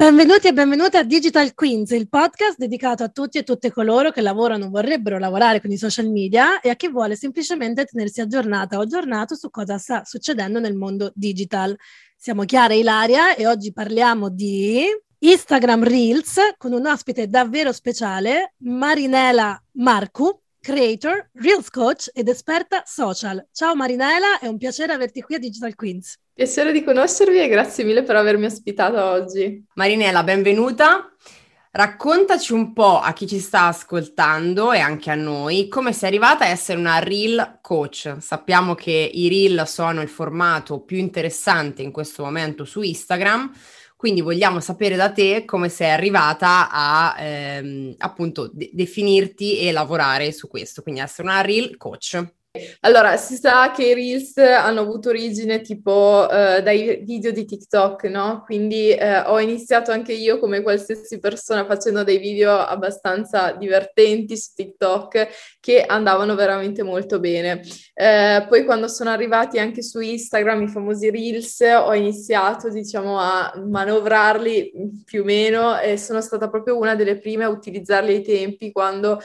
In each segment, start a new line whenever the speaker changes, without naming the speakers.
Benvenuti e benvenute a Digital Queens, il podcast dedicato a tutti e tutte coloro che lavorano o vorrebbero lavorare con i social media e a chi vuole semplicemente tenersi aggiornata o aggiornato su cosa sta succedendo nel mondo digital. Siamo Chiara e Ilaria e oggi parliamo di Instagram Reels con un ospite davvero speciale, Marinela Marcu, creator, Reels coach ed esperta social. Ciao Marinela, è un piacere averti qui a Digital Queens.
Piacere di conoscervi e grazie mille per avermi ospitato oggi.
Marinella, benvenuta. Raccontaci un po' a chi ci sta ascoltando e anche a noi come sei arrivata a essere una reel coach. Sappiamo che i reel sono il formato più interessante in questo momento su Instagram, quindi vogliamo sapere da te come sei arrivata a ehm, appunto de- definirti e lavorare su questo, quindi essere una reel coach.
Allora, si sa che i Reels hanno avuto origine tipo uh, dai video di TikTok, no? Quindi uh, ho iniziato anche io come qualsiasi persona facendo dei video abbastanza divertenti su TikTok che andavano veramente molto bene. Uh, poi quando sono arrivati anche su Instagram i famosi Reels, ho iniziato diciamo a manovrarli più o meno e sono stata proprio una delle prime a utilizzarli ai tempi quando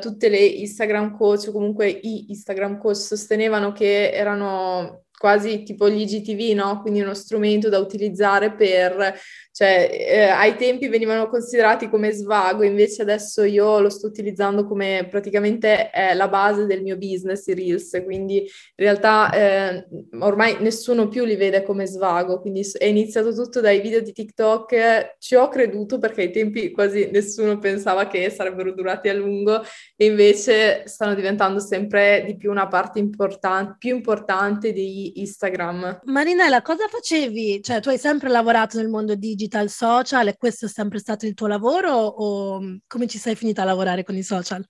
tutte le Instagram coach o comunque i Instagram coach sostenevano che erano quasi tipo gli IGTV, no? Quindi uno strumento da utilizzare per cioè eh, ai tempi venivano considerati come svago, invece adesso io lo sto utilizzando come praticamente è la base del mio business, i Reels, quindi in realtà eh, ormai nessuno più li vede come svago, quindi è iniziato tutto dai video di TikTok, ci ho creduto perché ai tempi quasi nessuno pensava che sarebbero durati a lungo e invece stanno diventando sempre di più una parte importante, più importante di Instagram.
Marinella, cosa facevi? Cioè tu hai sempre lavorato nel mondo digital digital social e questo è sempre stato il tuo lavoro o mm, come ci sei finita a lavorare con i social?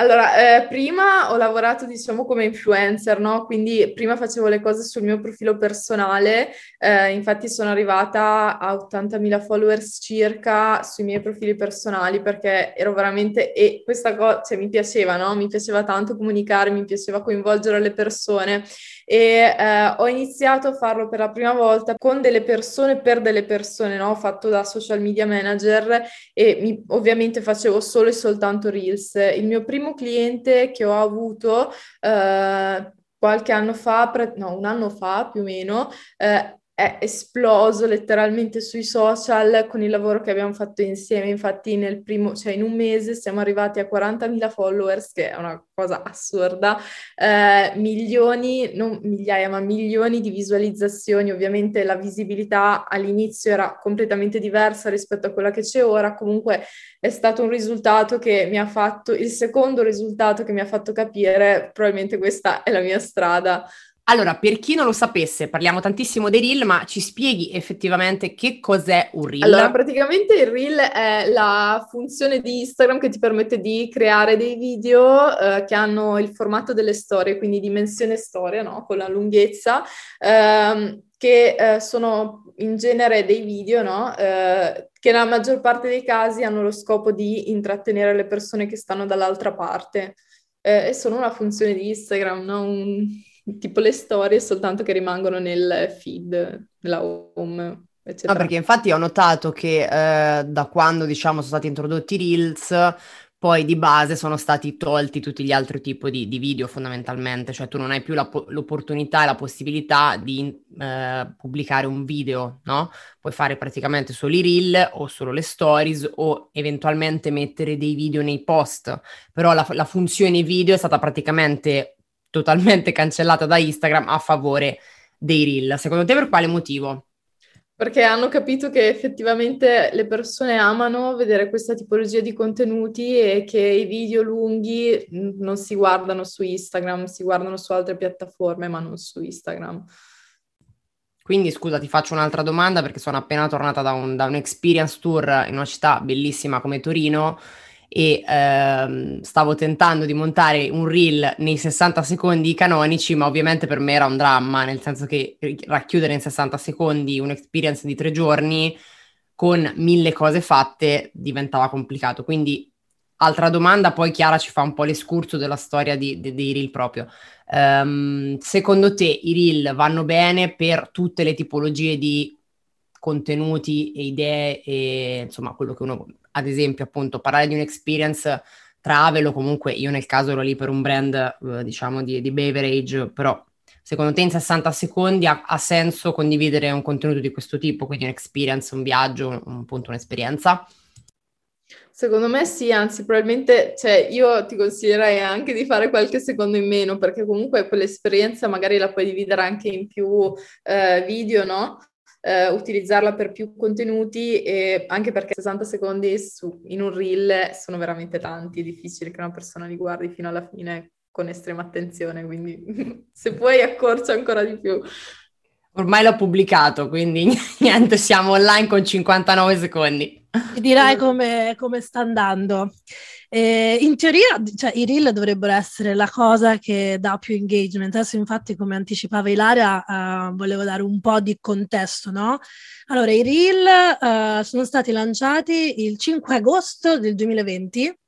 Allora, eh, prima ho lavorato, diciamo, come influencer, no? Quindi prima facevo le cose sul mio profilo personale, eh, infatti sono arrivata a 80.000 followers circa sui miei profili personali perché ero veramente, e questa cosa, cioè mi piaceva, no? Mi piaceva tanto comunicare, mi piaceva coinvolgere le persone e eh, ho iniziato a farlo per la prima volta con delle persone per delle persone, no? Fatto da social media manager e mi, ovviamente facevo solo e soltanto Reels. Il mio primo cliente che ho avuto eh, qualche anno fa, no, un anno fa più o meno, eh, è esploso letteralmente sui social con il lavoro che abbiamo fatto insieme. Infatti, nel primo, cioè in un mese siamo arrivati a 40.000 followers, che è una cosa assurda, eh, milioni, non migliaia, ma milioni di visualizzazioni. Ovviamente la visibilità all'inizio era completamente diversa rispetto a quella che c'è ora. Comunque è stato un risultato che mi ha fatto, il secondo risultato che mi ha fatto capire probabilmente questa è la mia strada.
Allora, per chi non lo sapesse, parliamo tantissimo dei reel, ma ci spieghi effettivamente che cos'è un reel?
Allora, praticamente il reel è la funzione di Instagram che ti permette di creare dei video eh, che hanno il formato delle storie, quindi dimensione storia, no? Con la lunghezza, ehm, che eh, sono in genere dei video, no? Eh, che nella maggior parte dei casi hanno lo scopo di intrattenere le persone che stanno dall'altra parte. Eh, e sono una funzione di Instagram, no? Tipo le storie soltanto che rimangono nel feed, nella home. Eccetera.
No, perché infatti ho notato che eh, da quando diciamo sono stati introdotti i Reels, poi di base sono stati tolti tutti gli altri tipi di, di video fondamentalmente, cioè tu non hai più la, l'opportunità e la possibilità di eh, pubblicare un video, no? Puoi fare praticamente solo i reel o solo le stories o eventualmente mettere dei video nei post, però la, la funzione video è stata praticamente totalmente cancellata da Instagram a favore dei reel. Secondo te per quale motivo?
Perché hanno capito che effettivamente le persone amano vedere questa tipologia di contenuti e che i video lunghi non si guardano su Instagram, si guardano su altre piattaforme, ma non su Instagram.
Quindi scusa, ti faccio un'altra domanda perché sono appena tornata da un, da un experience tour in una città bellissima come Torino e ehm, stavo tentando di montare un reel nei 60 secondi canonici, ma ovviamente per me era un dramma, nel senso che racchiudere in 60 secondi un'experience di tre giorni con mille cose fatte diventava complicato. Quindi altra domanda, poi Chiara ci fa un po' l'escurso della storia di, di, dei reel proprio. Um, secondo te i reel vanno bene per tutte le tipologie di contenuti e idee e insomma quello che uno, ad esempio appunto parlare di un'experience travel o comunque io nel caso ero lì per un brand eh, diciamo di, di beverage, però secondo te in 60 secondi ha, ha, senso condividere un contenuto di questo tipo, quindi un'experience, un viaggio, un, appunto un'esperienza?
Secondo me sì, anzi probabilmente, cioè io ti consiglierei anche di fare qualche secondo in meno perché comunque quell'esperienza magari la puoi dividere anche in più eh, video, no? Eh, utilizzarla per più contenuti e anche perché 60 secondi su, in un reel sono veramente tanti, è difficile che una persona li guardi fino alla fine con estrema attenzione, quindi se puoi accorcia ancora di più.
Ormai l'ho pubblicato, quindi niente, siamo online con 59 secondi.
Ti dirai come, come sta andando. Eh, in teoria, cioè, i reel dovrebbero essere la cosa che dà più engagement. Adesso, infatti, come anticipava Ilaria, uh, volevo dare un po' di contesto, no? Allora, i reel uh, sono stati lanciati il 5 agosto del 2020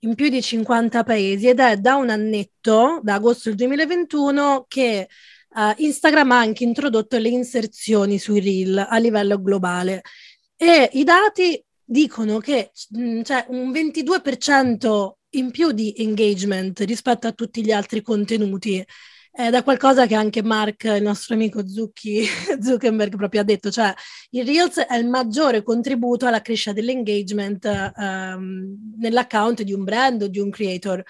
in più di 50 paesi ed è da un annetto, da agosto del 2021, che uh, Instagram ha anche introdotto le inserzioni sui reel a livello globale. E i dati dicono che mm, c'è un 22% in più di engagement rispetto a tutti gli altri contenuti. È qualcosa che anche Mark, il nostro amico Zucchi, Zuckerberg, proprio ha detto, cioè il Reels è il maggiore contributo alla crescita dell'engagement um, nell'account di un brand o di un creator.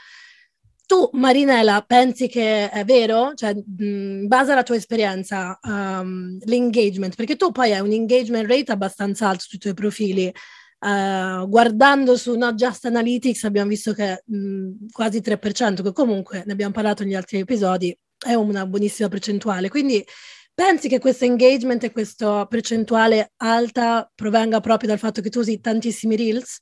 Tu, Marinella, pensi che è vero? Cioè, in base alla tua esperienza, um, l'engagement, perché tu poi hai un engagement rate abbastanza alto sui tuoi profili. Uh, guardando su Not Just Analytics abbiamo visto che mh, quasi 3%, che comunque ne abbiamo parlato negli altri episodi, è una buonissima percentuale. Quindi pensi che questo engagement e questa percentuale alta provenga proprio dal fatto che tu usi tantissimi reels?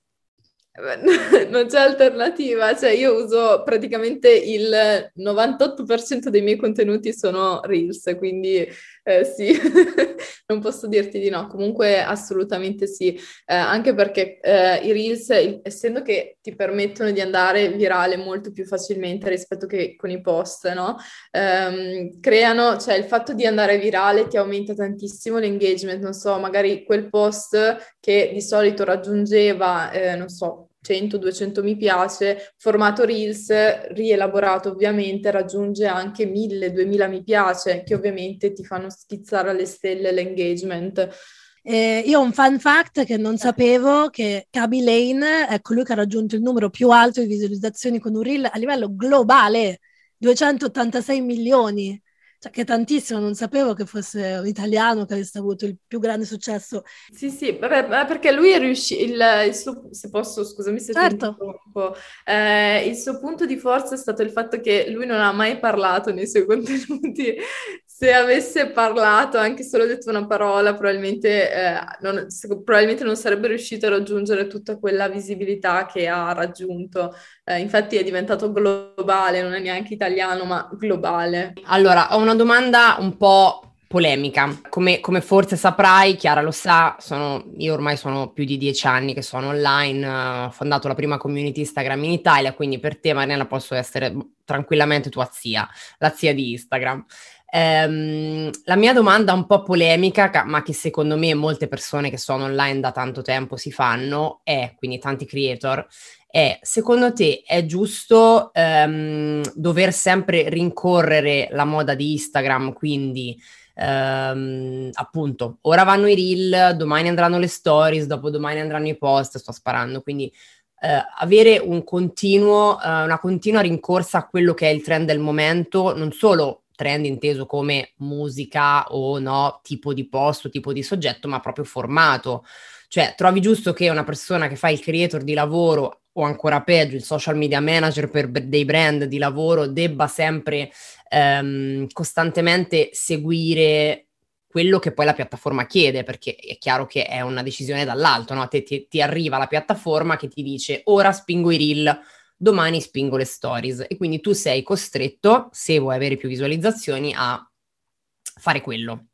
non c'è alternativa, cioè io uso praticamente il 98% dei miei contenuti sono Reels, quindi eh, sì, non posso dirti di no, comunque assolutamente sì, eh, anche perché eh, i Reels, essendo che ti permettono di andare virale molto più facilmente rispetto che con i post, no? Um, creano, cioè il fatto di andare virale ti aumenta tantissimo l'engagement, non so, magari quel post che di solito raggiungeva, eh, non so, 100-200 mi piace, formato Reels, rielaborato ovviamente, raggiunge anche 1000-2000 mi piace, che ovviamente ti fanno schizzare alle stelle l'engagement.
Eh, io ho un fun fact che non sapevo che Kaby Lane è colui che ha raggiunto il numero più alto di visualizzazioni con un reel a livello globale, 286 milioni cioè, che tantissimo, non sapevo che fosse un italiano che avesse avuto il più grande successo.
Sì, sì, vabbè, perché lui è riuscito, il, il suo, se posso, scusami se certo. eh, il suo punto di forza è stato il fatto che lui non ha mai parlato nei suoi contenuti, se avesse parlato, anche solo detto una parola, probabilmente, eh, non, probabilmente non sarebbe riuscito a raggiungere tutta quella visibilità che ha raggiunto. Eh, infatti è diventato globale, non è neanche italiano, ma globale.
Allora, ho una domanda un po' polemica. Come, come, forse saprai, Chiara lo sa, sono, io ormai sono più di dieci anni che sono online, uh, ho fondato la prima community Instagram in Italia, quindi per te Mariana posso essere tranquillamente tua zia, la zia di Instagram. Ehm, la mia domanda un po' polemica, ma che secondo me molte persone che sono online da tanto tempo si fanno, è, quindi tanti creator, è secondo te è giusto ehm, dover sempre rincorrere la moda di Instagram, quindi ehm, appunto ora vanno i reel, domani andranno le stories, dopodomani andranno i post, sto sparando, quindi eh, avere un continuo, eh, una continua rincorsa a quello che è il trend del momento, non solo trend inteso come musica o no, tipo di posto, tipo di soggetto, ma proprio formato. Cioè, trovi giusto che una persona che fa il creator di lavoro o ancora peggio il social media manager per dei brand di lavoro debba sempre ehm, costantemente seguire quello che poi la piattaforma chiede, perché è chiaro che è una decisione dall'alto, no? Te, ti, ti arriva la piattaforma che ti dice ora spingo i reel domani spingo le stories e quindi tu sei costretto, se vuoi avere più visualizzazioni, a fare quello.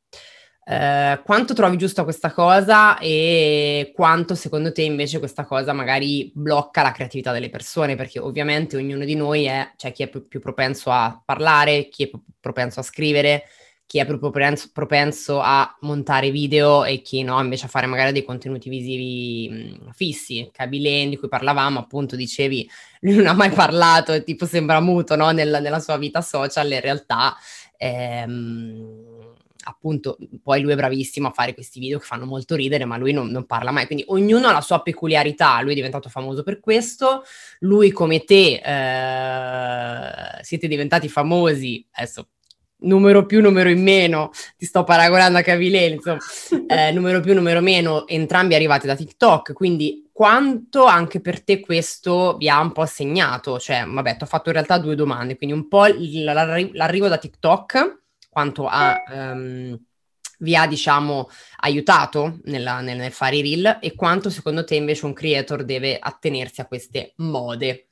Eh, quanto trovi giusta questa cosa e quanto secondo te invece questa cosa magari blocca la creatività delle persone? Perché ovviamente ognuno di noi è, cioè chi è più, più propenso a parlare, chi è più propenso a scrivere, chi è più propenso, a montare video e chi no, invece a fare magari dei contenuti visivi fissi. Cabilen, di cui parlavamo, appunto, dicevi, lui non ha mai parlato tipo sembra muto no? nella, nella sua vita social, in realtà... Ehm, appunto, poi lui è bravissimo a fare questi video che fanno molto ridere, ma lui non, non, parla mai. Quindi ognuno ha la sua peculiarità. Lui è diventato famoso per questo. Lui, come te, eh, siete diventati famosi. Adesso numero più, numero in meno, ti sto paragonando a Cavilene, insomma, eh, numero più, numero meno, entrambi arrivati da TikTok, quindi quanto anche per te questo vi ha un po' segnato? Cioè, vabbè, ti ho fatto in realtà due domande, quindi un po' l'arrivo da TikTok quanto ha, um, vi ha, diciamo, aiutato nella, nel, nel fare i reel e quanto secondo te invece un creator deve attenersi a queste mode.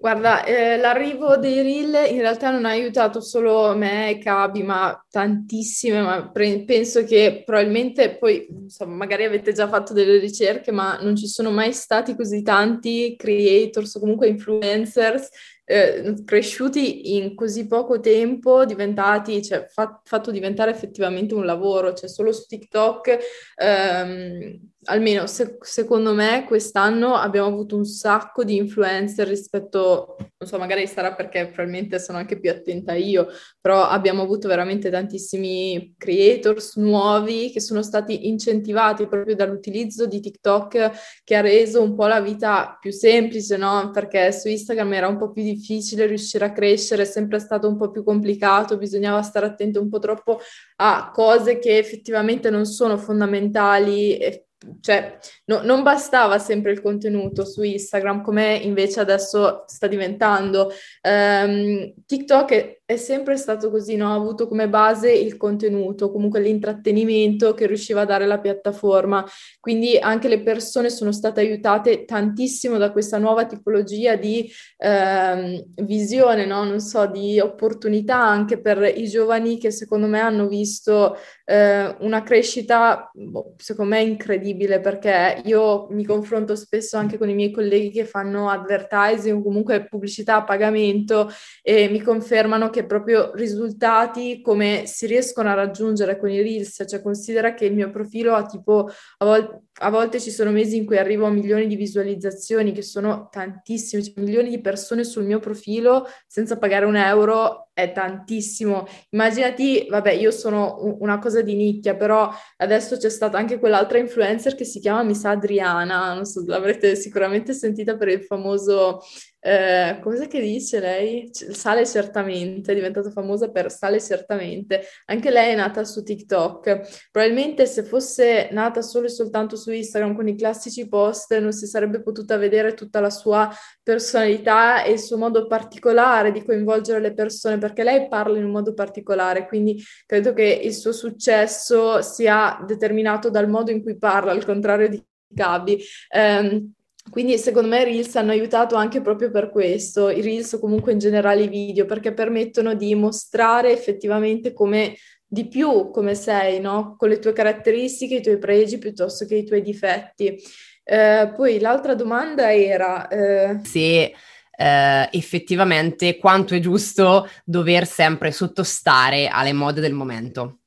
Guarda, eh, l'arrivo dei reel in realtà non ha aiutato solo me e Cabi, ma tantissime, ma pre- penso che probabilmente poi, insomma, magari avete già fatto delle ricerche, ma non ci sono mai stati così tanti creators o comunque influencers eh, cresciuti in così poco tempo, diventati, cioè fa- fatto diventare effettivamente un lavoro, cioè solo su TikTok, ehm, almeno se- secondo me quest'anno abbiamo avuto un sacco di influencer rispetto, non so, magari sarà perché probabilmente sono anche più attenta io, però abbiamo avuto veramente tantissimi creators nuovi che sono stati incentivati proprio dall'utilizzo di TikTok che ha reso un po' la vita più semplice, no? Perché su Instagram era un po' più difficile riuscire a crescere, è sempre stato un po' più complicato, bisognava stare attenti un po' troppo a cose che effettivamente non sono fondamentali e cioè no, non bastava sempre il contenuto su Instagram come invece adesso sta diventando. Um, TikTok è, è, sempre stato così, no? ha avuto come base il contenuto, comunque l'intrattenimento che riusciva a dare la piattaforma. Quindi anche le persone sono state aiutate tantissimo da questa nuova tipologia di um, visione, no? non so, di opportunità anche per i giovani che secondo me hanno visto uh, una crescita, boh, secondo me, incredibile incredibile perché io mi confronto spesso anche con i miei colleghi che fanno advertising o comunque pubblicità a pagamento e mi confermano che proprio risultati come si riescono a raggiungere con i reels, cioè considera che il mio profilo ha tipo a volte a volte ci sono mesi in cui arrivo a milioni di visualizzazioni, che sono tantissime, cioè milioni di persone sul mio profilo senza pagare un euro è tantissimo. Immaginati, vabbè, io sono una cosa di nicchia, però adesso c'è stata anche quell'altra influencer che si chiama Misa Adriana, non so, l'avrete sicuramente sentita per il famoso eh, cos'è che dice lei? Sale certamente, è diventata famosa per Sale certamente. Anche lei è nata su TikTok. Probabilmente se fosse nata solo e soltanto su Instagram con i classici post non si sarebbe potuta vedere tutta la sua personalità e il suo modo particolare di coinvolgere le persone, perché lei parla in un modo particolare, quindi credo che il suo successo sia determinato dal modo in cui parla, al contrario di Gabi. Um, quindi secondo me i Reels hanno aiutato anche proprio per questo, i Reels o comunque in generale i video, perché permettono di mostrare effettivamente come di più come sei, no? Con le tue caratteristiche, i tuoi pregi piuttosto che i tuoi difetti. Eh, poi l'altra domanda era...
Eh... Se eh, effettivamente quanto è giusto dover sempre sottostare alle mode del momento.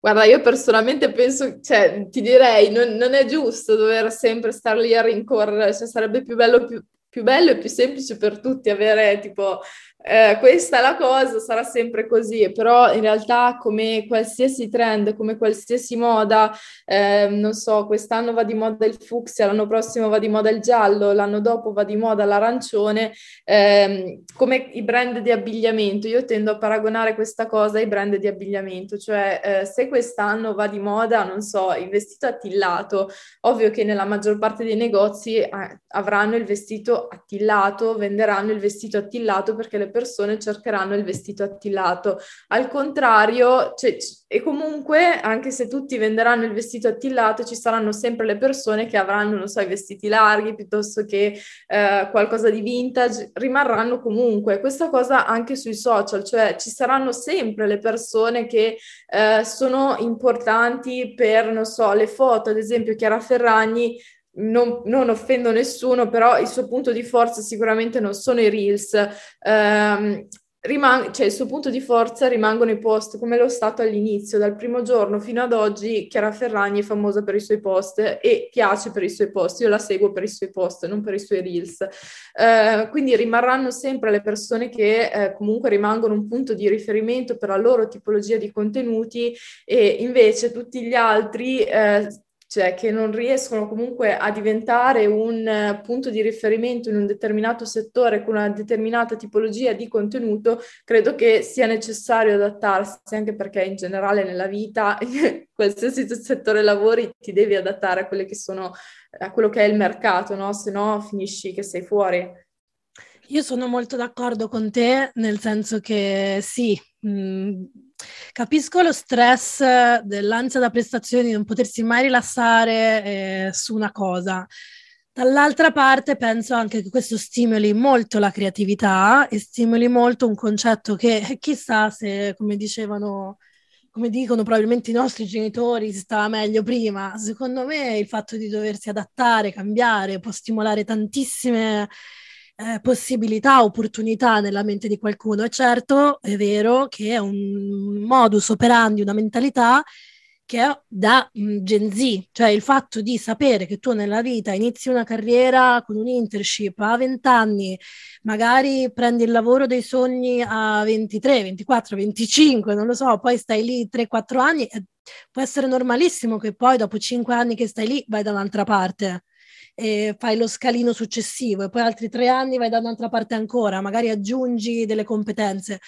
Guarda, io personalmente penso, cioè, ti direi, non, non è giusto dover sempre star lì a rincorrere, cioè sarebbe più bello, più, più bello e più semplice per tutti avere tipo eh, questa è la cosa, sarà sempre così, però in realtà come qualsiasi trend, come qualsiasi moda, eh, non so, quest'anno va di moda il fucsia, l'anno prossimo va di moda il giallo, l'anno dopo va di moda l'arancione, eh, come i brand di abbigliamento, io tendo a paragonare questa cosa ai brand di abbigliamento, cioè eh, se quest'anno va di moda, non so, il vestito attillato, ovvio che nella maggior parte dei negozi eh, avranno il vestito attillato, venderanno il vestito attillato perché le persone cercheranno il vestito attillato. Al contrario, cioè, e comunque, anche se tutti venderanno il vestito attillato, ci saranno sempre le persone che avranno, non so, i vestiti larghi piuttosto che eh, qualcosa di vintage, rimarranno comunque. Questa cosa anche sui social, cioè ci saranno sempre le persone che eh, sono importanti per, non so, le foto, ad esempio Chiara Ferragni non, non, offendo nessuno, però il suo punto di forza sicuramente non sono i reels. Um, rimang- cioè il suo punto di forza rimangono i post come lo stato all'inizio, dal primo giorno fino ad oggi Chiara Ferragni è famosa per i suoi post e piace per i suoi post, io la seguo per i suoi post, non per i suoi reels. Uh, quindi rimarranno sempre le persone che uh, comunque rimangono un punto di riferimento per la loro tipologia di contenuti e invece tutti gli altri uh, cioè che non riescono comunque a diventare un uh, punto di riferimento in un determinato settore con una determinata tipologia di contenuto, credo che sia necessario adattarsi, anche perché in generale nella vita, qualsiasi settore lavori, ti devi adattare a, che sono, a quello che è il mercato, no? Se no finisci che sei fuori.
Io sono molto d'accordo con te, nel senso che sì, mh, capisco lo stress dell'ansia da prestazioni, di non potersi mai rilassare eh, su una cosa. Dall'altra parte penso anche che questo stimoli molto la creatività e stimoli molto un concetto che chissà se, come dicevano, come dicono probabilmente i nostri genitori, si stava meglio prima. Secondo me il fatto di doversi adattare, cambiare, può stimolare tantissime eh, possibilità, opportunità nella mente di qualcuno. E certo è vero che è un modus operandi, una mentalità che è da mm, Gen Z, cioè il fatto di sapere che tu nella vita inizi una carriera con un internship a 20 anni, magari prendi il lavoro dei sogni a 23, 24, 25, non lo so, poi stai lì 3-4 anni, può essere normalissimo che poi dopo 5 anni che stai lì vai da un'altra parte e fai lo scalino successivo e poi altri tre anni vai da un'altra parte ancora, magari aggiungi delle competenze.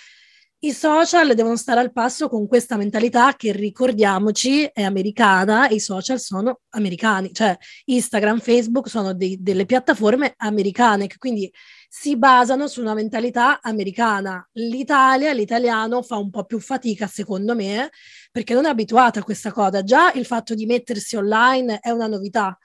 I social devono stare al passo con questa mentalità che ricordiamoci è americana e i social sono americani, cioè Instagram, Facebook sono dei, delle piattaforme americane che quindi si basano su una mentalità americana. L'Italia, l'italiano fa un po' più fatica secondo me perché non è abituata a questa cosa. Già il fatto di mettersi online è una novità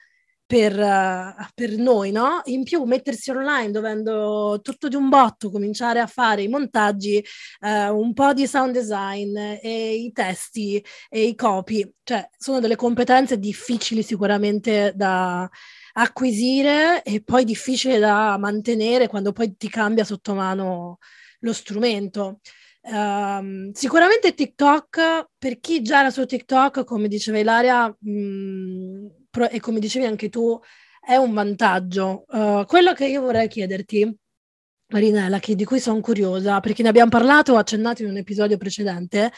per, uh, per, noi, no? In più mettersi online dovendo tutto di un botto cominciare a fare i montaggi, uh, un po' di sound design e i testi e i copy, cioè sono delle competenze difficili sicuramente da acquisire e poi difficili da mantenere quando poi ti cambia sotto mano lo strumento. Um, sicuramente TikTok, per chi già era su TikTok, come diceva Ilaria, mh, mm, e come dicevi anche tu, è un vantaggio. Uh, quello che io vorrei chiederti, Marinella, che, di cui sono curiosa, perché ne abbiamo parlato, accennato in un episodio precedente,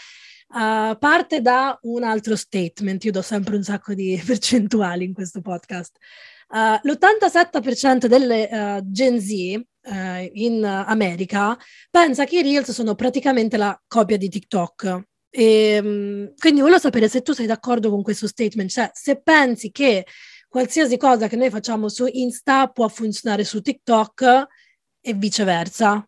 uh, parte da un altro statement. Io do sempre un sacco di percentuali in questo podcast. Uh, l'87% delle uh, Gen Z in America pensa che i Reels sono praticamente la copia di TikTok. E, ehm, quindi volevo sapere se tu sei d'accordo con questo statement, cioè se pensi che qualsiasi cosa che noi facciamo su Insta può funzionare su TikTok e viceversa.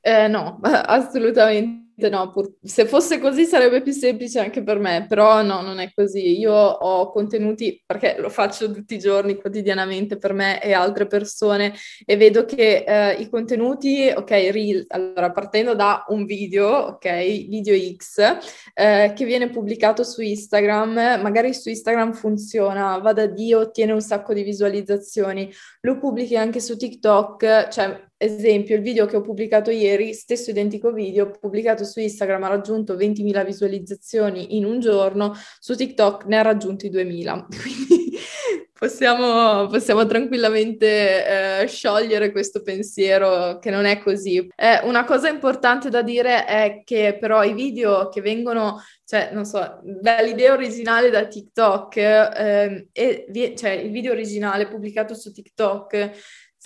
Eh, no, assolutamente no, pur... se fosse così sarebbe più semplice anche per me, però no, non è così. Io ho contenuti, perché lo faccio tutti i giorni, quotidianamente per me e altre persone, e vedo che eh, i contenuti, ok, reel, allora partendo da un video, ok, video X, eh, che viene pubblicato su Instagram, magari su Instagram funziona, va da Dio, ottiene un sacco di visualizzazioni, lo pubblichi anche su TikTok, cioè esempio, il video che ho pubblicato ieri, stesso identico video, pubblicato su Instagram, ha raggiunto 20.000 visualizzazioni in un giorno, su TikTok ne ha raggiunti 2.000. Quindi possiamo, possiamo tranquillamente eh, sciogliere questo pensiero che non è così. Eh, una cosa importante da dire è che però i video che vengono, cioè, non so, dall'idea originale da TikTok, eh, e, cioè il video originale pubblicato su TikTok,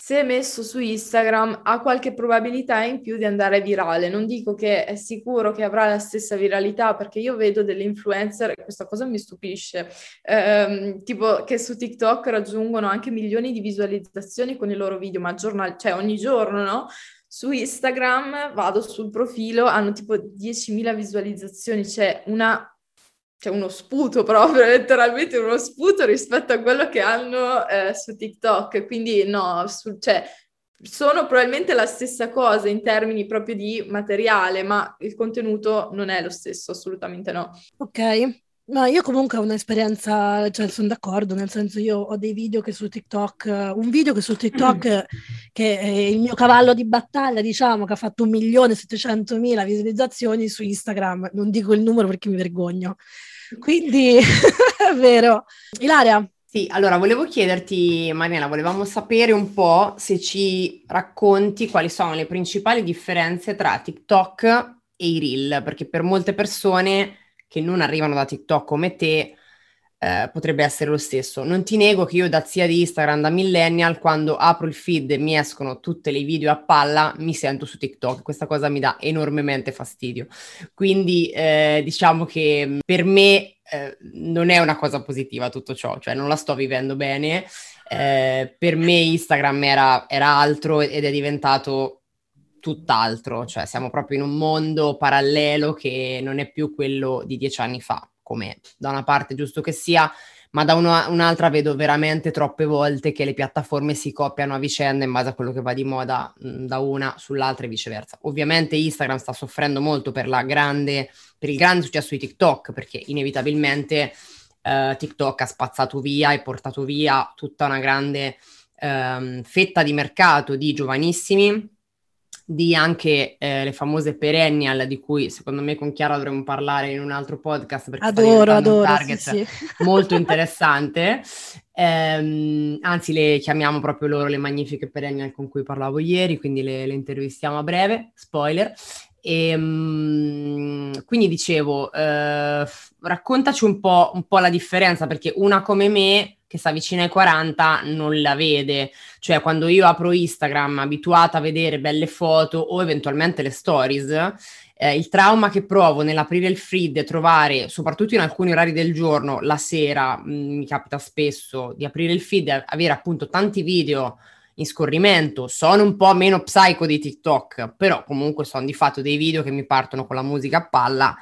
se messo su Instagram ha qualche probabilità in più di andare virale. Non dico che è sicuro che avrà la stessa viralità, perché io vedo delle influencer, e questa cosa mi stupisce, ehm, tipo che su TikTok raggiungono anche milioni di visualizzazioni con i loro video, ma giornal- cioè ogni giorno, no? Su Instagram vado sul profilo, hanno tipo 10.000 visualizzazioni, c'è una c'è uno sputo proprio, letteralmente uno sputo rispetto a quello che hanno eh, su TikTok. Quindi no, su, cioè, sono probabilmente la stessa cosa in termini proprio di materiale, ma il contenuto non è lo stesso, assolutamente no.
Ok, ma io comunque ho un'esperienza, cioè sono d'accordo, nel senso io ho dei video che su TikTok, un video che su TikTok, mm. che è il mio cavallo di battaglia, diciamo, che ha fatto un milione e settecentomila visualizzazioni su Instagram, non dico il numero perché mi vergogno. Quindi è vero. Ilaria.
Sì, allora volevo chiederti, Mariela, volevamo sapere un po' se ci racconti quali sono le principali differenze tra TikTok e i reel, perché per molte persone che non arrivano da TikTok come te, eh, potrebbe essere lo stesso. Non ti nego che io da zia di Instagram, da millennial, quando apro il feed e mi escono tutte le video a palla, mi sento su TikTok. Questa cosa mi dà enormemente fastidio. Quindi eh, diciamo che mm, per me eh, non è una cosa positiva tutto ciò, cioè non la sto vivendo bene. Eh, per me Instagram era, era altro ed è diventato tutt'altro, cioè siamo proprio in un mondo parallelo che non è più quello di dieci anni fa, come da una parte giusto che sia, ma da una, un'altra vedo veramente troppe volte che le piattaforme si copiano a vicenda in base a quello che va di moda mh, da una sull'altra e viceversa. Ovviamente Instagram sta soffrendo molto per, grande, per il grande successo di TikTok, perché inevitabilmente eh, TikTok ha spazzato via e portato via tutta una grande eh, fetta di mercato di giovanissimi di anche eh, le famose perennial di cui secondo me con Chiara dovremmo parlare in un altro podcast perché
adoro, adoro, un
target
sì, sì.
molto interessante ehm, anzi le chiamiamo proprio loro le magnifiche perennial con cui parlavo ieri quindi le, le intervistiamo a breve spoiler e, ehm, quindi dicevo eh, raccontaci un po', un po' la differenza perché una come me che sta vicino ai 40 non la vede. Cioè, quando io apro Instagram, abituata a vedere belle foto o eventualmente le stories, eh, il trauma che provo nell'aprire il feed e trovare, soprattutto in alcuni orari del giorno, la sera, mh, mm, mi capita spesso di aprire il feed e avere appunto tanti video in scorrimento. Sono un po' meno psycho di TikTok, però comunque sono di fatto dei video che mi partono con la musica a palla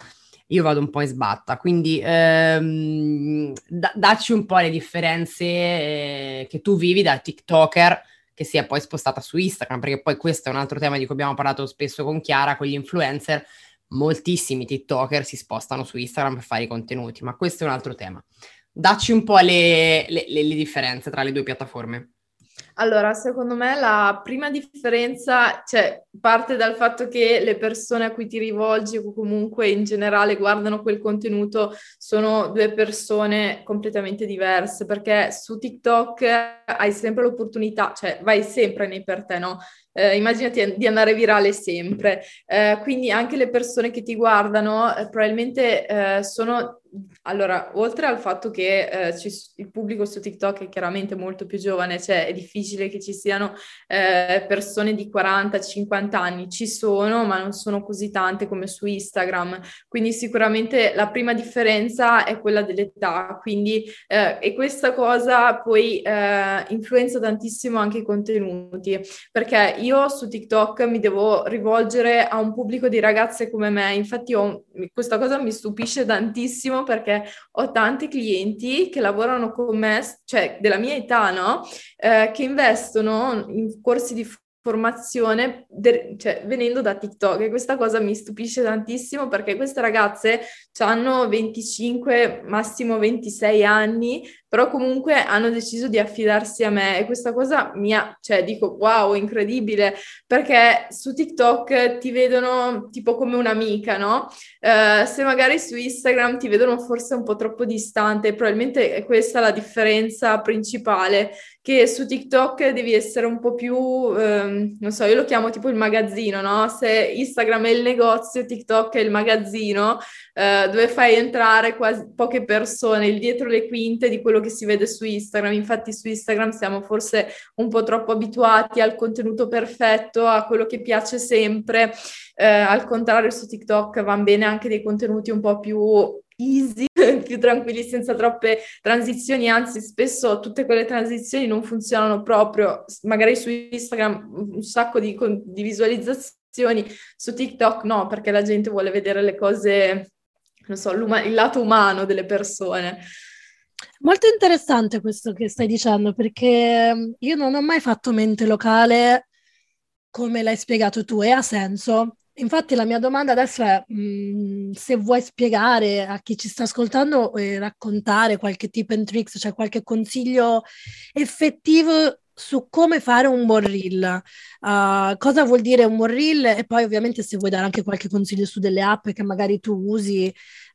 io vado un po' in sbatta. Quindi ehm, da- dacci un po' le differenze eh, che tu vivi da TikToker che si è poi spostata su Instagram, perché poi questo è un altro tema di cui abbiamo parlato spesso con Chiara, con gli influencer. Moltissimi TikToker si spostano su Instagram per fare i contenuti, ma questo è un altro tema. Dacci un po' le, le, le, differenze tra le due piattaforme.
Allora, secondo me la prima differenza cioè, parte dal fatto che le persone a cui ti rivolgi o comunque in generale guardano quel contenuto sono due persone completamente diverse, perché su TikTok hai sempre l'opportunità, cioè vai sempre nei per te, no? Eh, immaginati di andare virale sempre. Eh, quindi anche le persone che ti guardano eh, probabilmente eh, sono allora, oltre al fatto che eh, ci, il pubblico su TikTok è chiaramente molto più giovane, cioè è difficile che ci siano eh, persone di 40-50 anni, ci sono, ma non sono così tante come su Instagram. Quindi sicuramente la prima differenza è quella dell'età, quindi, eh, e questa cosa poi eh, influenza tantissimo anche i contenuti, perché io su TikTok mi devo rivolgere a un pubblico di ragazze come me, infatti ho, questa cosa mi stupisce tantissimo perché ho tanti clienti che lavorano con me, cioè della mia età, no? Eh, che investono in corsi di formazione de- cioè, venendo da TikTok e questa cosa mi stupisce tantissimo perché queste ragazze hanno 25, massimo 26 anni, però comunque hanno deciso di affidarsi a me e questa cosa mi ha, cioè dico wow, incredibile, perché su TikTok ti vedono tipo come un'amica, no? Uh, se magari su Instagram ti vedono forse un po' troppo distante, probabilmente è questa la differenza principale, che su TikTok devi essere un po' più, um, non so, io lo chiamo tipo il magazzino, no? Se Instagram è il negozio, TikTok è il magazzino, uh, dove fai entrare quasi poche persone, il dietro le quinte di quello che si vede su Instagram. Infatti su Instagram siamo forse un po' troppo abituati al contenuto perfetto, a quello che piace sempre. Eh, al contrario su TikTok vanno bene anche dei contenuti un po' più easy, più tranquilli, senza troppe transizioni, anzi spesso tutte quelle transizioni non funzionano proprio, magari su Instagram un sacco di, di visualizzazioni, su TikTok no, perché la gente vuole vedere le cose, non so, il lato umano delle persone.
Molto interessante questo che stai dicendo, perché mm, io non ho mai fatto mente locale come l'hai spiegato tu e ha senso. Infatti la mia domanda adesso è mh, mm, se vuoi spiegare a chi ci sta ascoltando e raccontare qualche tip and tricks, cioè qualche consiglio effettivo su come fare un buon reel. Uh, cosa vuol dire un buon reel? E poi ovviamente se vuoi dare anche qualche consiglio su delle app che magari tu usi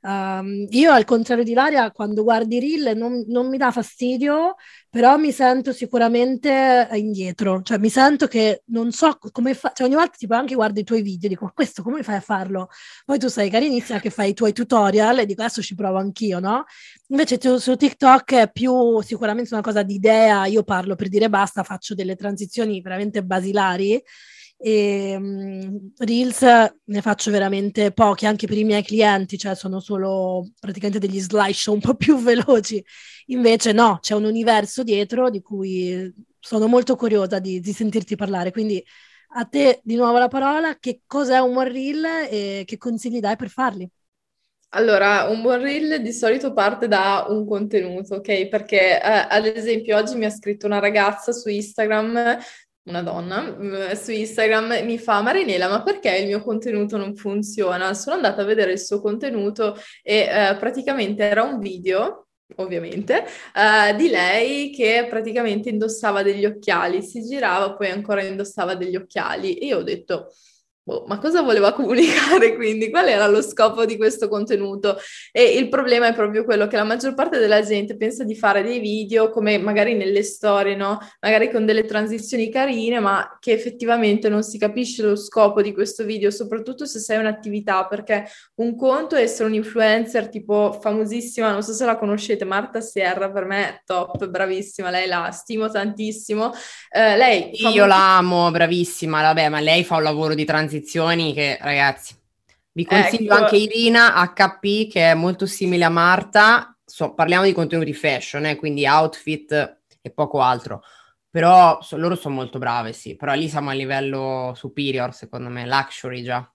Um, io al contrario di Laria, quando guardi Reel non, non, mi dà fastidio, però mi sento sicuramente indietro, cioè mi sento che non so come fa, cioè ogni volta tipo anche guardo i tuoi video, dico questo come fai a farlo? Poi tu sei carinissima che fai i tuoi tutorial e dico adesso ci provo anch'io, no? Invece tu, su TikTok è più sicuramente una cosa di idea, io parlo per dire basta, faccio delle transizioni veramente basilari e um, Reels ne faccio veramente pochi anche per i miei clienti, cioè sono solo praticamente degli slideshow un po' più veloci. Invece no, c'è un universo dietro di cui sono molto curiosa di, di sentirti parlare. Quindi a te di nuovo la parola, che cos'è un buon reel e che consigli dai per farli?
Allora, un buon reel di solito parte da un contenuto, ok? Perché eh, ad esempio oggi mi ha scritto una ragazza su Instagram una donna mm, su Instagram mi fa Marinela ma perché il mio contenuto non funziona? Sono andata a vedere il suo contenuto e eh, praticamente era un video ovviamente, uh, di lei che praticamente indossava degli occhiali, si girava, poi ancora indossava degli occhiali e io ho detto, Boh, ma cosa voleva comunicare quindi? Qual era lo scopo di questo contenuto? E il problema è proprio quello che la maggior parte della gente pensa di fare dei video come magari nelle storie, no? Magari con delle transizioni carine, ma che effettivamente non si capisce lo scopo di questo video, soprattutto se sei un'attività, perché un conto è essere un influencer tipo famosissima, non so se la conoscete, Marta Sierra, per me top, bravissima, lei la stimo tantissimo. Eh, lei
Io famosi- la amo, bravissima, vabbè, ma lei fa un lavoro di transizione transizioni che ragazzi vi consiglio ecco. anche Irina HP che è molto simile a Marta, so, parliamo di contenuti fashion, eh, quindi outfit e poco altro, però so, loro sono molto brave, sì, però lì siamo a livello superior secondo me, luxury già.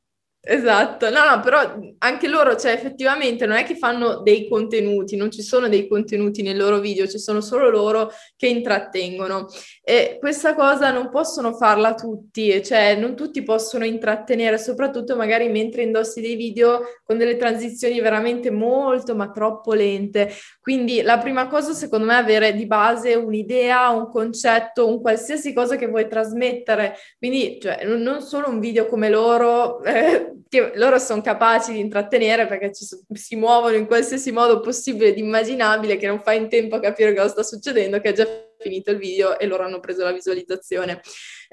Esatto, no, no, però anche loro, cioè effettivamente non è che fanno dei contenuti, non ci sono dei contenuti nei loro video, ci sono solo loro che intrattengono e questa cosa non possono farla tutti, cioè non tutti possono intrattenere, soprattutto magari mentre indossi dei video con delle transizioni veramente molto ma troppo lente. Quindi la prima cosa secondo me è avere di base un'idea, un concetto, un qualsiasi cosa che vuoi trasmettere, quindi cioè, non solo un video come loro. Eh, che loro sono capaci di intrattenere perché ci, si muovono in qualsiasi modo possibile ed immaginabile che non fai in tempo a capire cosa sta succedendo, che è già finito il video e loro hanno preso la visualizzazione.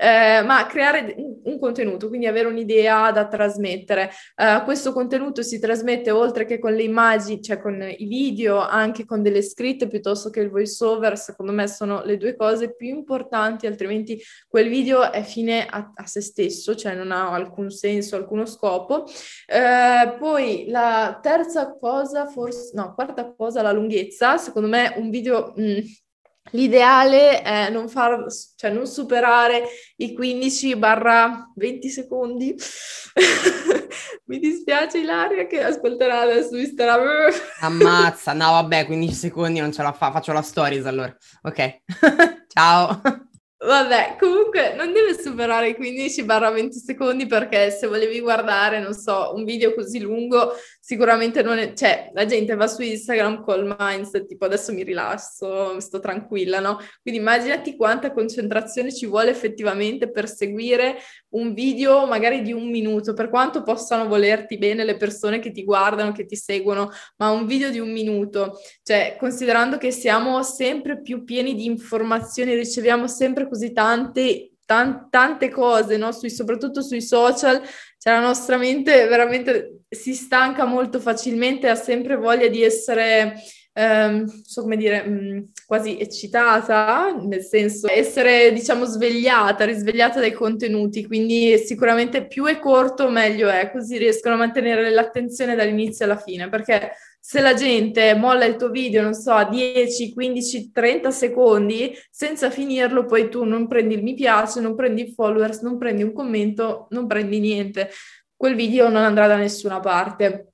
Eh, ma creare un, contenuto, quindi avere un'idea da trasmettere. Eh, questo contenuto si trasmette oltre che con le immagini, cioè con i video, anche con delle scritte piuttosto che il voice over, secondo me sono le due cose più importanti, altrimenti quel video è fine a, a se stesso, cioè non ha alcun senso, alcuno scopo. Eh, poi la terza cosa, forse, no, quarta cosa, la lunghezza. Secondo me un video... Mh, mm, L'ideale è non, far, cioè non superare i 15-20 secondi. Mi dispiace Ilaria che ascolterà adesso mi starà...
Ammazza, no vabbè, 15 secondi non ce la fa, faccio la stories allora. Ok, ciao.
Vabbè, comunque non deve superare i 15-20 secondi perché se volevi guardare, non so, un video così lungo, sicuramente non è... Cioè, la gente va su Instagram col mindset tipo adesso mi rilasso, sto tranquilla, no? Quindi immaginati quanta concentrazione ci vuole effettivamente per seguire un video magari di un minuto, per quanto possano volerti bene le persone che ti guardano, che ti seguono, ma un video di un minuto, cioè considerando che siamo sempre più pieni di informazioni, riceviamo sempre così tante, tan- tante cose, no? sui, soprattutto sui social, cioè la nostra mente veramente si stanca molto facilmente, ha sempre voglia di essere ehm, so come dire, mm, quasi eccitata, nel senso essere, diciamo, svegliata, risvegliata dai contenuti, quindi sicuramente più è corto meglio è, così riescono a mantenere l'attenzione dall'inizio alla fine, perché se la gente molla il tuo video, non so, a 10, 15, 30 secondi, senza finirlo, poi tu non prendi il mi piace, non prendi followers, non prendi un commento, non prendi niente. Quel video non andrà da nessuna parte.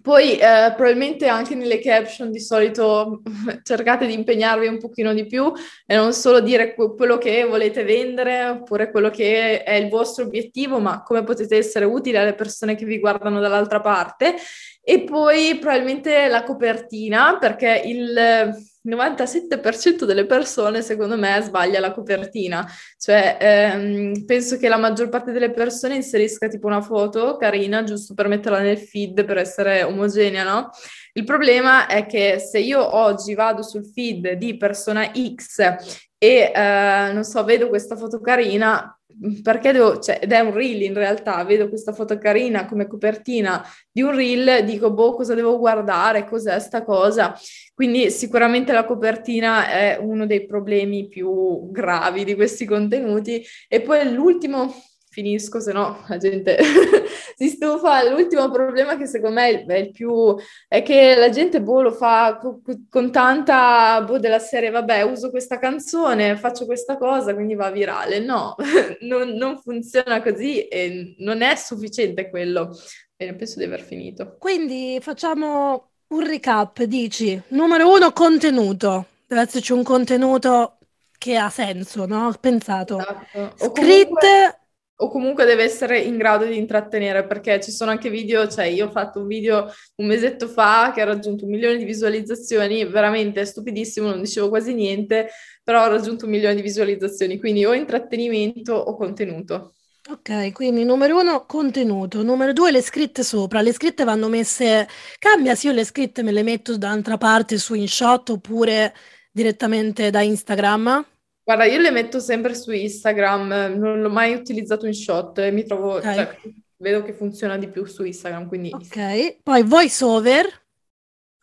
Poi eh, probabilmente anche nelle caption di solito cercate di impegnarvi un pochino di più e non solo dire quello che volete vendere oppure quello che è il vostro obiettivo, ma come potete essere utili alle persone che vi guardano dall'altra parte. E poi probabilmente la copertina, perché il 97% delle persone, secondo me, sbaglia la copertina. Cioè, ehm, penso che la maggior parte delle persone inserisca tipo una foto carina, giusto per metterla nel feed, per essere omogenea, no? Il problema è che se io oggi vado sul feed di persona X e, eh, non so, vedo questa foto carina, perché devo, cioè, ed è un reel in realtà, vedo questa foto carina come copertina di un reel, dico, boh, cosa devo guardare, cos'è sta cosa? Quindi sicuramente la copertina è uno dei problemi più gravi di questi contenuti. E poi l'ultimo finisco, se no la gente si stufa. L'ultimo problema che secondo me è il più è che la gente boh, lo fa con, con tanta boh, della serie, vabbè, uso questa canzone, faccio questa cosa, quindi va virale. No, non, non funziona così e non è sufficiente quello. Bene, penso di aver finito.
Quindi facciamo un recap, dici, numero uno, contenuto. Deve esserci un contenuto che ha senso, no? Pensato. Esatto. Script comunque
o comunque deve essere in grado di intrattenere, perché ci sono anche video, cioè io ho fatto un video un mesetto fa che ha raggiunto un milione di visualizzazioni, veramente stupidissimo, non dicevo quasi niente, però ha raggiunto un milione di visualizzazioni, quindi o intrattenimento o contenuto.
Ok, quindi numero uno, contenuto. Numero due, le scritte sopra. Le scritte vanno messe... Cambia se io le scritte me le metto da un'altra parte su InShot oppure direttamente da Instagram?
Guarda, io le metto sempre su Instagram, non l'ho mai utilizzato in shot e mi trovo, okay. cioè, vedo che funziona di più su Instagram, quindi...
Ok, poi voice over.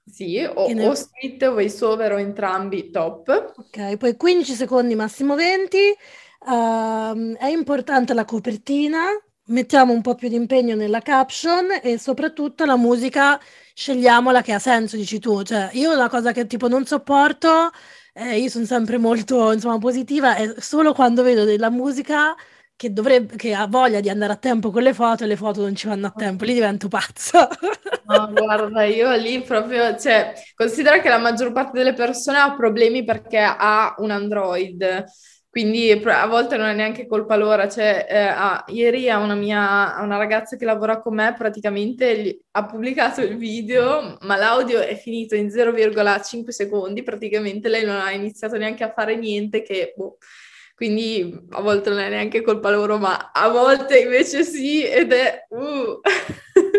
Sì, o, ne... o split o voice over o entrambi top.
Ok, poi 15 secondi, massimo 20. Uh, ehm, è importante la copertina, mettiamo un po' più di impegno nella caption e soprattutto la musica scegliamola che ha senso, dici tu. Cioè, io la cosa che tipo non sopporto eh, io sono sempre molto, insomma, positiva e solo quando vedo della musica che, dovrebbe, che ha voglia di andare a tempo con le foto e le foto non ci vanno a tempo, lì divento pazza.
No, guarda, io lì proprio, cioè, considera che la maggior parte delle persone ha problemi perché ha un Android quindi a volte non è neanche colpa loro. Cioè, eh, ah, ieri a una mia a una ragazza che lavora con me praticamente gli, ha pubblicato il video, ma l'audio è finito in 0,5 secondi, praticamente lei non ha iniziato neanche a fare niente che... Boh. Quindi a volte non è neanche colpa loro, ma a volte invece sì, ed è... Uh.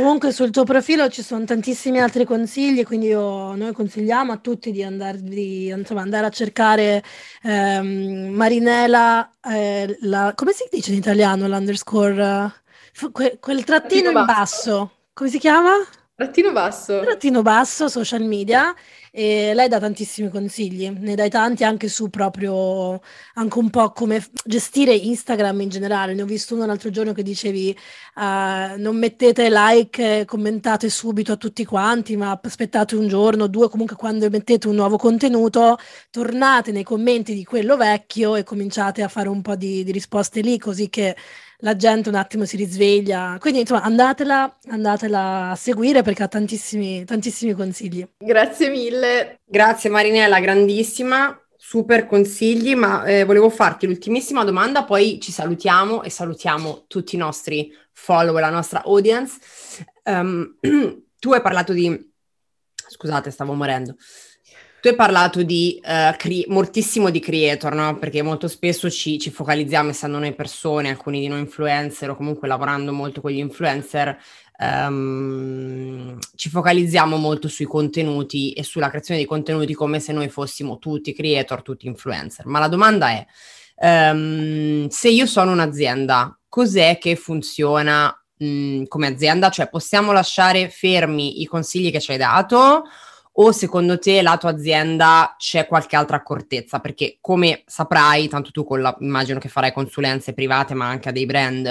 Comunque sul tuo profilo ci sono tantissimi altri consigli, quindi io, noi consigliamo a tutti di, andarvi, insomma, andare a cercare ehm, Marinela, eh, la, come si dice in italiano l'underscore? Que, quel trattino, trattino in basso. basso. come si chiama?
Trattino basso.
Trattino basso, social media e lei dà tantissimi consigli, ne dai tanti anche su proprio, anche un po' come gestire Instagram in generale. Ne ho visto uno l'altro giorno che dicevi uh, non mettete like, commentate subito a tutti quanti, ma aspettate un giorno, due, comunque quando mettete un nuovo contenuto, tornate nei commenti di quello vecchio e cominciate a fare un po' di, di risposte lì, così che la gente un attimo si risveglia. Quindi, insomma, andatela, andatela a seguire perché ha tantissimi, tantissimi consigli.
Grazie mille.
Grazie Marinella, grandissima. Super consigli, ma eh, volevo farti l'ultimissima domanda, poi ci salutiamo e salutiamo tutti i nostri follower, la nostra audience. Um, tu hai parlato di... Scusate, stavo morendo. Tu hai parlato di uh, cre- moltissimo di creator, no? Perché molto spesso ci, ci, focalizziamo, essendo noi persone, alcuni di noi influencer o comunque lavorando molto con gli influencer, um, ci focalizziamo molto sui contenuti e sulla creazione di contenuti come se noi fossimo tutti creator, tutti influencer. Ma la domanda è, um, se io sono un'azienda, cos'è che funziona mh, come azienda? Cioè possiamo lasciare fermi i consigli che ci hai dato? O secondo te la tua azienda c'è qualche altra accortezza? Perché come saprai, tanto tu con la, immagino che farai consulenze private ma anche a dei brand,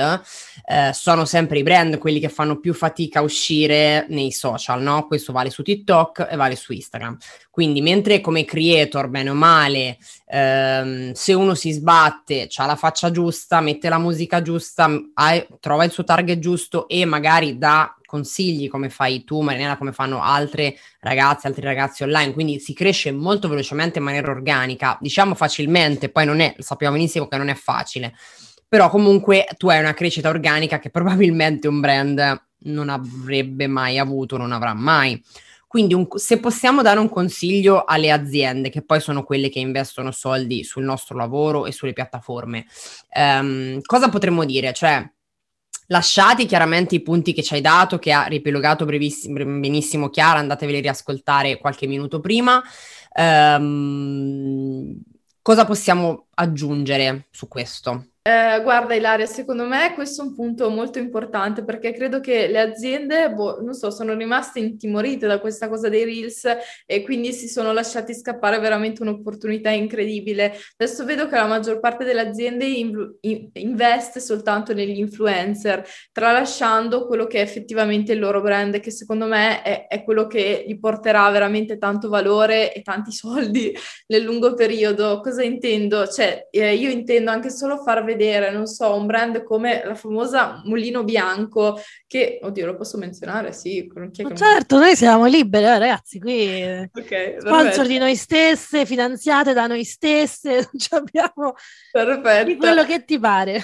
eh, sono sempre i brand quelli che fanno più fatica a uscire nei social, no? Questo vale su TikTok e vale su Instagram. Quindi mentre come creator, bene o male, ehm, se uno si sbatte, ha la faccia giusta, mette la musica giusta, ha, trova il suo target giusto e magari dà consigli come fai tu, Marinella, come fanno altre ragazze, altri ragazzi online, quindi si cresce molto velocemente in maniera organica, diciamo facilmente, poi non è, sappiamo benissimo che non è facile, però comunque tu hai una crescita organica che probabilmente un brand non avrebbe mai avuto, non avrà mai. Quindi un, se possiamo dare un consiglio alle aziende, che poi sono quelle che investono soldi sul nostro lavoro e sulle piattaforme, um, cosa potremmo dire? Cioè, lasciati chiaramente i punti che ci hai dato, che ha riepilogato benissimo Chiara, andateveli a riascoltare qualche minuto prima. Um, cosa possiamo aggiungere su questo?
Eh, guarda Ilaria, secondo me questo è un punto molto importante perché credo che le aziende, boh, non so, sono rimaste intimorite da questa cosa dei reels e quindi si sono lasciati scappare veramente un'opportunità incredibile. Adesso vedo che la maggior parte delle aziende in, in, investe soltanto negli influencer, tralasciando quello che è effettivamente il loro brand, che secondo me è, è quello che gli porterà veramente tanto valore e tanti soldi nel lungo periodo. Cosa intendo? Cioè, eh, io intendo anche solo far vedere vedere, non so, un brand come la famosa Mulino Bianco, che, oddio, lo posso menzionare? Sì.
certo, noi siamo liberi, eh, ragazzi, qui okay, sponsor di noi stesse, finanziate da noi stesse, non abbiamo perfetto. di quello che ti pare.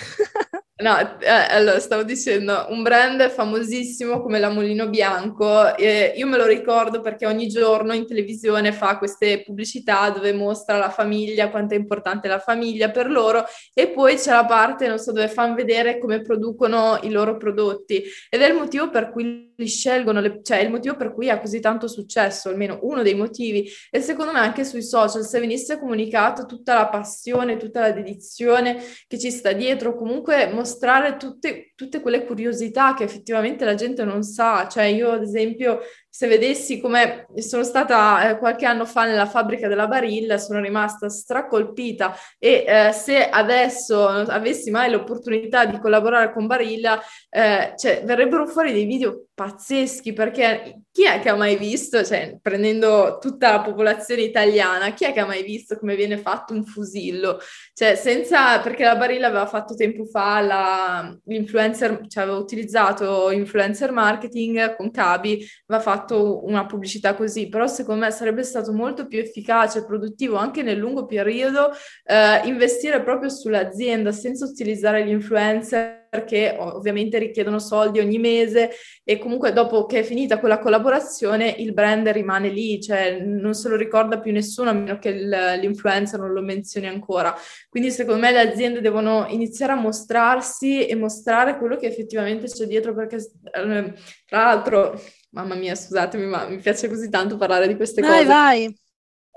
No, eh, allora stavo dicendo un brand famosissimo come la Molino Bianco, eh, io me lo ricordo perché ogni giorno in televisione fa queste pubblicità dove mostra la famiglia, quanto è importante la famiglia per loro e poi c'è la parte, non so, dove fanno vedere come producono i loro prodotti. Ed è il motivo per cui li scelgono, le, cioè il motivo per cui ha così tanto successo, almeno uno dei motivi. E secondo me anche sui social se venisse comunicato tutta la passione, tutta la dedizione che ci sta dietro, comunque mostrare tutte, tutte quelle curiosità che effettivamente la gente non sa. Cioè io ad esempio se vedessi come sono stata eh, qualche anno fa nella fabbrica della Barilla, sono rimasta stracolpita e eh, se adesso avessi mai l'opportunità di collaborare con Barilla, eh, cioè, verrebbero fuori dei video pazzeschi perché chi è che ha mai visto, cioè prendendo tutta la popolazione italiana, chi è che ha mai visto come viene fatto un fusillo? Cioè senza, perché la Barilla aveva fatto tempo fa la, l'influencer, cioè aveva utilizzato influencer marketing con Cabi, aveva fatto una pubblicità così, però secondo me sarebbe stato molto più efficace e produttivo anche nel lungo periodo eh, investire proprio sull'azienda senza utilizzare gli influencer perché ovviamente richiedono soldi ogni mese e comunque dopo che è finita quella collaborazione il brand rimane lì, cioè non se lo ricorda più nessuno a meno che l'influencer non lo menzioni ancora. Quindi secondo me le aziende devono iniziare a mostrarsi e mostrare quello che effettivamente c'è dietro perché eh, tra l'altro, mamma mia scusatemi ma mi piace così tanto parlare di queste
vai,
cose.
Vai, vai.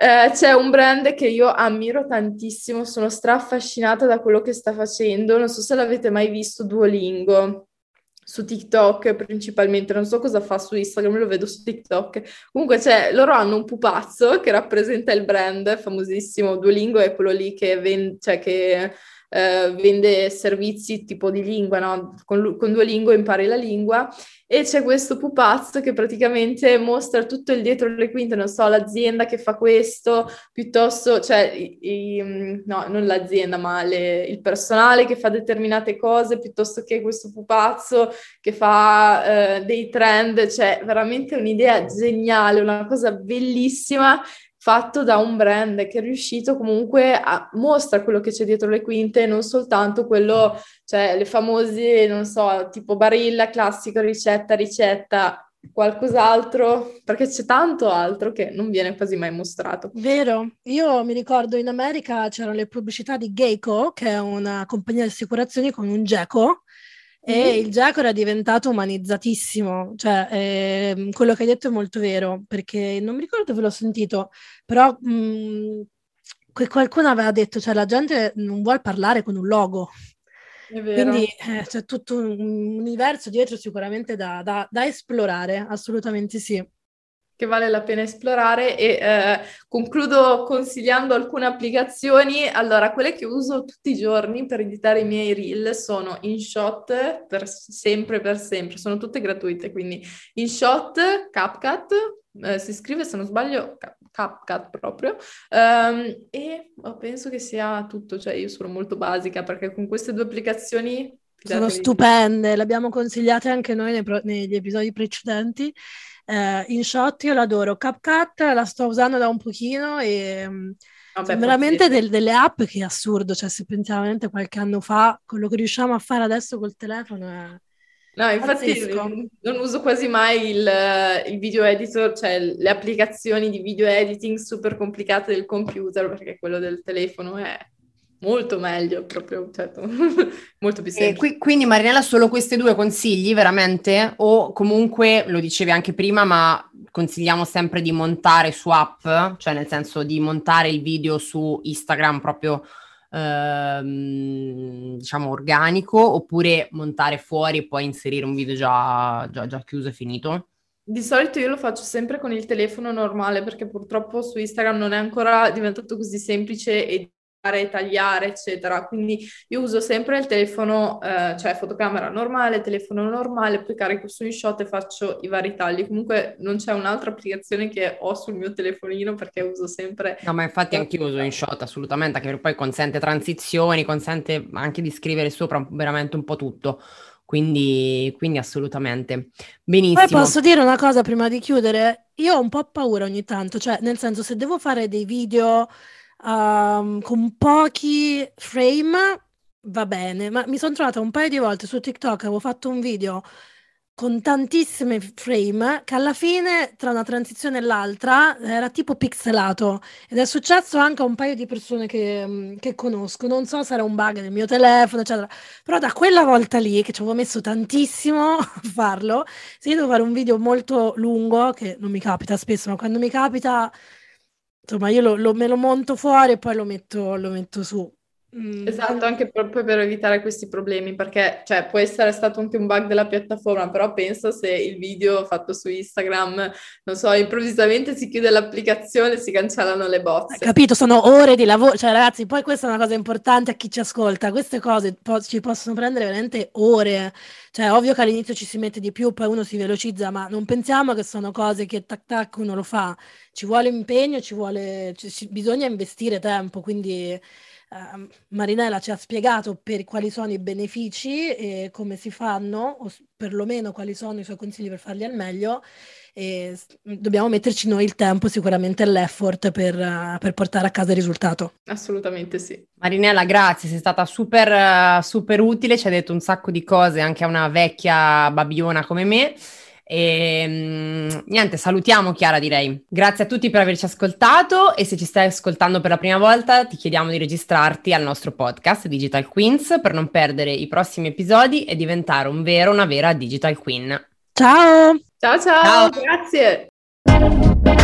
Eh, c'è un brand che io ammiro tantissimo, sono straffascinata da quello che sta facendo. Non so se l'avete mai visto, Duolingo su TikTok principalmente, non so cosa fa su Instagram, lo vedo su TikTok. Comunque, cioè, loro hanno un pupazzo che rappresenta il brand famosissimo. Duolingo è quello lì che, ven- cioè, che eh, vende servizi tipo di lingua, no? Con, con Duolingo impari la lingua e c'è questo pupazzo che praticamente mostra tutto il dietro le quinte, non so, l'azienda che fa questo, piuttosto, cioè, i, i, mm, no, non l'azienda, ma le, il personale che fa determinate cose, piuttosto che questo pupazzo che fa eh, dei trend, cioè veramente un'idea geniale, una cosa bellissima fatto da un brand che è riuscito comunque a mostra quello che c'è dietro le quinte, non soltanto quello, cioè le famose, non so, tipo barilla, classico, ricetta, ricetta, qualcos'altro, perché c'è tanto altro che non viene quasi mai mostrato.
Vero, io mi ricordo in America c'erano le pubblicità di Geico, che è una compagnia di assicurazioni con un geco, e mm-hmm. il Giaco era diventato umanizzatissimo, cioè eh, quello che hai detto è molto vero, perché non mi ricordo dove l'ho sentito, però mh, mm, qualcuno aveva detto, cioè la gente non vuole parlare con un logo. Quindi eh, c'è tutto un universo dietro sicuramente da, da, da esplorare, assolutamente sì.
Che vale la pena esplorare e eh, concludo consigliando alcune applicazioni. Allora, quelle che uso tutti i giorni per editare i miei reel sono InShot per sempre per sempre, sono tutte gratuite, quindi InShot, CapCut, eh, si scrive se non sbaglio CapCut proprio. Um, e oh, penso che sia tutto, cioè io sono molto basica perché con queste due applicazioni
sono stupende, le abbiamo consigliate anche noi nei pro- negli episodi precedenti eh, InShot io l'adoro, CapCut la sto usando da un pochino e mm, Vabbè, veramente del, delle app che è assurdo, cioè se pensiamo veramente qualche anno fa, quello che riusciamo a fare adesso col telefono è...
No, infatti Pazzesco. non uso quasi mai il, il, video editor, cioè le applicazioni di video editing super complicate del computer, perché quello del telefono è molto meglio, proprio, certo, molto più semplice.
Qui, quindi Marinella, solo questi due consigli veramente? O comunque, lo dicevi anche prima, ma consigliamo sempre di montare su app, cioè nel senso di montare il video su Instagram proprio ehm, diciamo organico, oppure montare fuori e poi inserire un video già, già, già chiuso e finito?
Di solito io lo faccio sempre con il telefono normale perché purtroppo su Instagram non è ancora diventato così semplice tagliare, eccetera. Quindi io uso sempre il telefono, eh, cioè fotocamera normale, telefono normale, poi carico su InShot e faccio i vari tagli. Comunque non c'è un'altra applicazione che ho sul mio telefonino perché uso sempre...
No, ma infatti anche io uso InShot assolutamente, anche perché poi consente transizioni, consente anche di scrivere sopra veramente un po' tutto. Quindi, quindi assolutamente. Benissimo.
Poi posso dire una cosa prima di chiudere? Io ho un po' paura ogni tanto, cioè nel senso se devo fare dei video um, con pochi frame va bene, ma mi sono trovata un paio di volte su TikTok, avevo fatto un video con tantissime frame che alla fine tra una transizione e l'altra era tipo pixelato. Ed è successo anche a un paio di persone che, che conosco, non so se era un bug del mio telefono eccetera, però da quella volta lì che ci avevo messo tantissimo a farlo, se io devo fare un video molto lungo, che non mi capita spesso, ma quando mi capita insomma io lo, lo, me lo monto fuori e poi lo metto, lo metto su.
Mm. Esatto, anche proprio per evitare questi problemi, perché cioè, può essere stato anche un bug della piattaforma, però penso se il video fatto su Instagram, non so, improvvisamente si chiude l'applicazione e si cancellano le bozze.
Capito, sono ore di lavoro, cioè ragazzi, poi questa è una cosa importante a chi ci ascolta, queste cose po- ci possono prendere veramente ore, cioè ovvio che all'inizio ci si mette di più, poi uno si velocizza, ma non pensiamo che sono cose che tac tac uno lo fa, ci vuole impegno, ci vuole, ci, bisogna investire tempo, quindi uh, Marinella ci ha spiegato per quali sono i benefici e come si fanno, o perlomeno quali sono i suoi consigli per farli al meglio. E dobbiamo metterci noi il tempo, sicuramente l'effort per, uh, per portare a casa il risultato.
Assolutamente sì.
Marinella, grazie, sei stata super, super utile, ci hai detto un sacco di cose anche a una vecchia babiona come me. E ehm, niente, salutiamo Chiara direi. Grazie a tutti per averci ascoltato e se ci stai ascoltando per la prima volta ti chiediamo di registrarti al nostro podcast Digital Queens per non perdere i prossimi episodi e diventare un vero, una vera Digital Queen.
Ciao!
Ciao ciao, ciao. grazie!